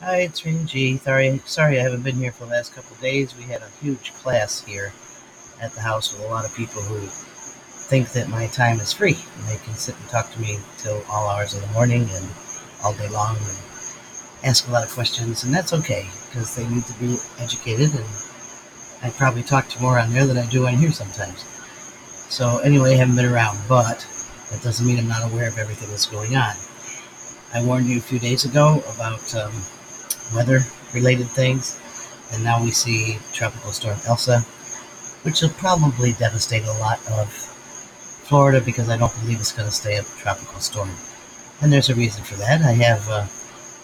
Hi, it's Rain G. Sorry, sorry I haven't been here for the last couple days. We had a huge class here at the house with a lot of people who think that my time is free and they can sit and talk to me till all hours of the morning and all day long and ask a lot of questions, and that's okay because they need to be educated and I probably talk to more on there than I do on here sometimes. So anyway, I haven't been around, but that doesn't mean I'm not aware of everything that's going on. I warned you a few days ago about um, weather related things. And now we see Tropical Storm Elsa, which will probably devastate a lot of Florida because I don't believe it's going to stay a tropical storm. And there's a reason for that. I have uh,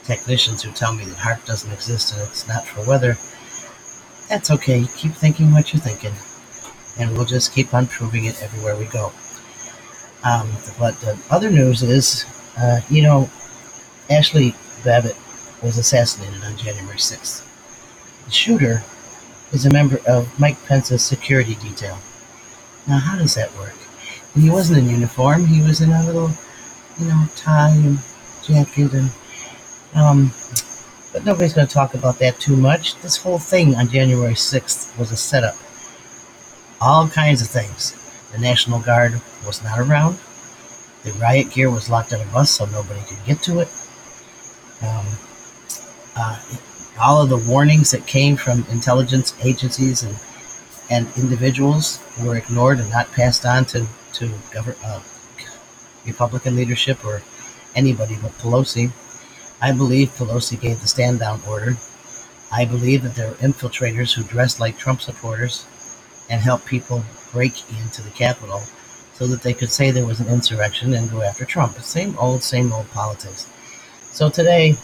technicians who tell me that HAARP doesn't exist and it's not for weather. That's okay. Keep thinking what you're thinking. And we'll just keep on proving it everywhere we go. Um, but the other news is, uh, you know, Ashley Babbitt was assassinated on January 6th. The shooter is a member of Mike Pence's security detail. Now, how does that work? And he wasn't in uniform. He was in a little, you know, tie and jacket, and um, but nobody's going to talk about that too much. This whole thing on January 6th was a setup. All kinds of things. The National Guard was not around. The riot gear was locked in a bus so nobody could get to it. Um, all of the warnings that came from intelligence agencies and and individuals were ignored and not passed on to to govern, uh, Republican leadership or anybody but Pelosi. I believe Pelosi gave the stand down order. I believe that there were infiltrators who dressed like Trump supporters and helped people break into the Capitol so that they could say there was an insurrection and go after Trump. Same old, same old politics. So today,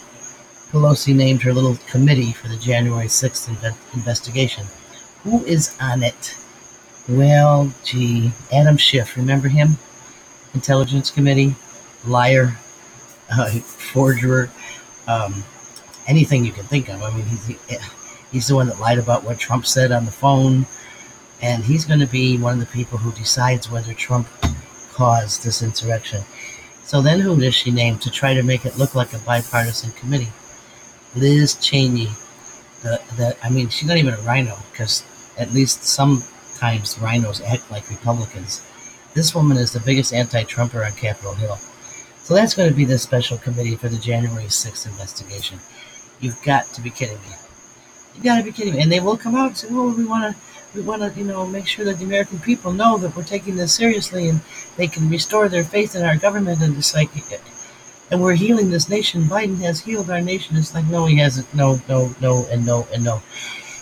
Pelosi named her little committee for the January 6th inve- investigation. Who is on it? Well, gee, Adam Schiff, remember him? Intelligence Committee, liar, uh, forger, um, anything you can think of. I mean, he's he's the one that lied about what Trump said on the phone, and he's going to be one of the people who decides whether Trump caused this insurrection. So then, who does she name to try to make it look like a bipartisan committee? Liz Cheney. The, the, I mean, she's not even a RINO because at least sometimes RINOs act like Republicans. This woman is the biggest anti-Trumper on Capitol Hill. So that's going to be the special committee for the January 6th investigation. You've got to be kidding me. You've got to be kidding me. And they will come out and say, "Oh, we want to, we want to, you know, make sure that the American people know that we're taking this seriously and they can restore their faith in our government." And it's like, and we're healing this nation. Biden has healed our nation. It's like, no, he hasn't. No, no, no, and no, and no.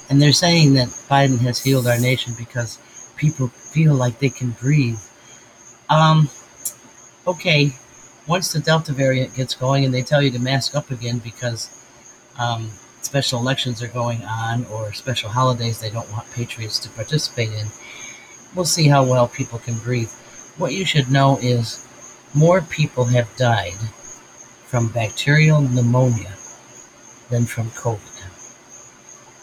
And they're saying that Biden has healed our nation because people feel like they can breathe. Um, okay, once the Delta variant gets going and they tell you to mask up again because um, special elections are going on or special holidays they don't want patriots to participate in, we'll see how well people can breathe. What you should know is more people have died from bacterial pneumonia than from COVID.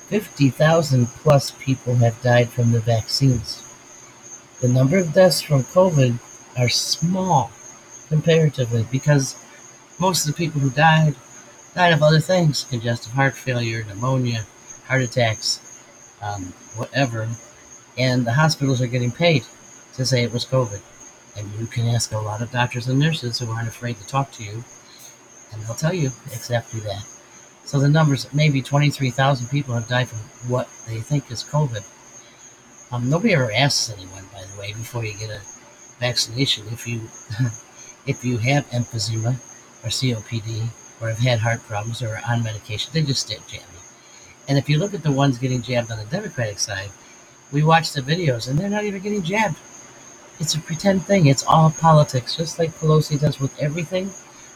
50,000 plus people have died from the vaccines. The number of deaths from COVID are small comparatively because most of the people who died died of other things congestive heart failure, pneumonia, heart attacks, um, whatever. And the hospitals are getting paid to say it was COVID. And you can ask a lot of doctors and nurses who aren't afraid to talk to you, and they'll tell you exactly that. So the numbers, maybe 23,000 people have died from what they think is COVID. Um, nobody ever asks anyone, by the way, before you get a vaccination if you if you have emphysema or COPD or have had heart problems or are on medication, they just stay jabbed. And if you look at the ones getting jabbed on the Democratic side, we watch the videos and they're not even getting jabbed. It's a pretend thing. It's all politics, just like Pelosi does with everything.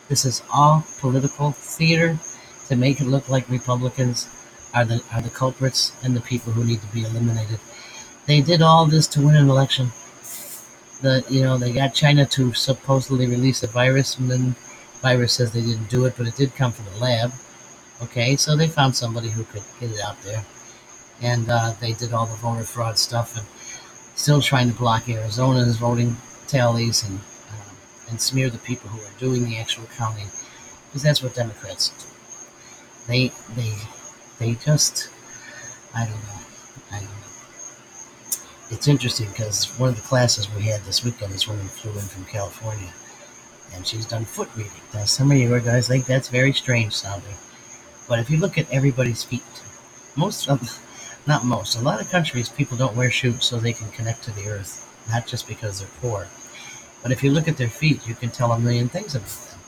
This is all political theater to make it look like Republicans are the are the culprits and the people who need to be eliminated. They did all this to win an election. The you know they got China to supposedly release a virus, and then virus says they didn't do it, but it did come from the lab. Okay, so they found somebody who could get it out there, and uh, they did all the voter fraud stuff, and still trying to block Arizona's voting tallies and and smear the people who are doing the actual counting, because that's what Democrats do. they they they just I don't know. I don't know. It's interesting because one of the classes we had this weekend, this woman flew in from California, and she's done foot reading. Now, some of you are guys think that's very strange sounding, but if you look at everybody's feet, most of, not most, a lot of countries people don't wear shoes so they can connect to the earth, not just because they're poor. But if you look at their feet, you can tell a million things about them.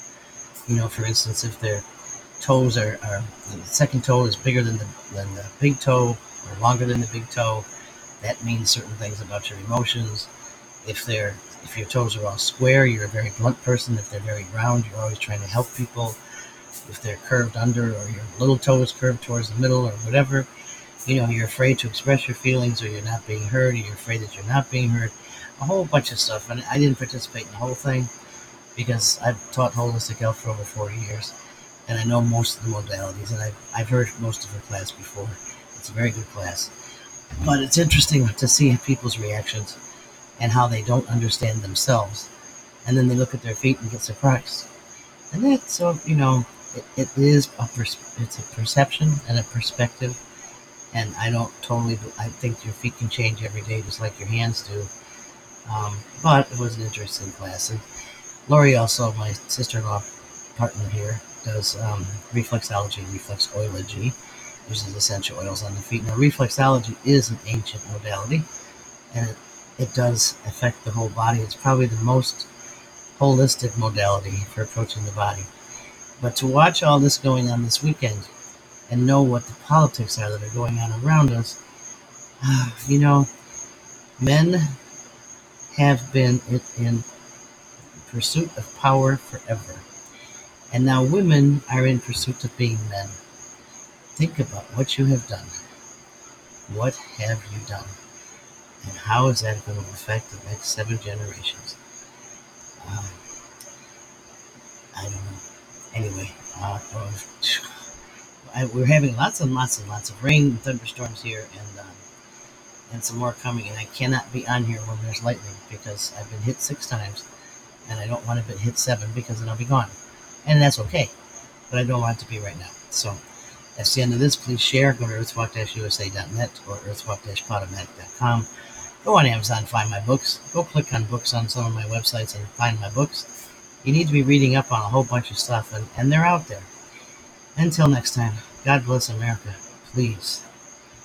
You know, for instance, if their toes are, are the second toe is bigger than the than the big toe or longer than the big toe, that means certain things about your emotions. If they're if your toes are all square, you're a very blunt person. If they're very round, you're always trying to help people. If they're curved under or your little toe is curved towards the middle or whatever, you know, you're afraid to express your feelings or you're not being heard or you're afraid that you're not being heard. A whole bunch of stuff. And I didn't participate in the whole thing because I've taught holistic health for over 40 years and I know most of the modalities and I've, I've heard most of her class before. It's a very good class. But it's interesting to see people's reactions and how they don't understand themselves. And then they look at their feet and get surprised. And that's so, you know, it, it is a pers- it's a perception and a perspective. And I don't totally, I think your feet can change every day just like your hands do. Um, but it was an interesting class. And Lori also, my sister-in-law partner here, does um, reflexology, reflexology uses essential oils on the feet. Now, reflexology is an ancient modality, and it, it does affect the whole body. It's probably the most holistic modality for approaching the body. But to watch all this going on this weekend and know what the politics are that are going on around us, you know, men have been in, pursuit of power forever. And now women are in pursuit of being men. Think about what you have done. What have you done? And how is that going to affect the next seven generations? Um, I don't know. Anyway, uh, I, we're having lots and lots and lots of rain and thunderstorms here, and um, and some more coming. And I cannot be on here when there's lightning because I've been hit six times, and I don't want to be hit seven because then I'll be gone, and that's okay. But I don't want to be right now. So that's the end of this. Please share. Go to earthwalk-usa.net or earthwalk-potomac.com. Go on Amazon, find my books. Go click on books on some of my websites and find my books. You need to be reading up on a whole bunch of stuff, and, and they're out there. Until next time, God bless America. Please.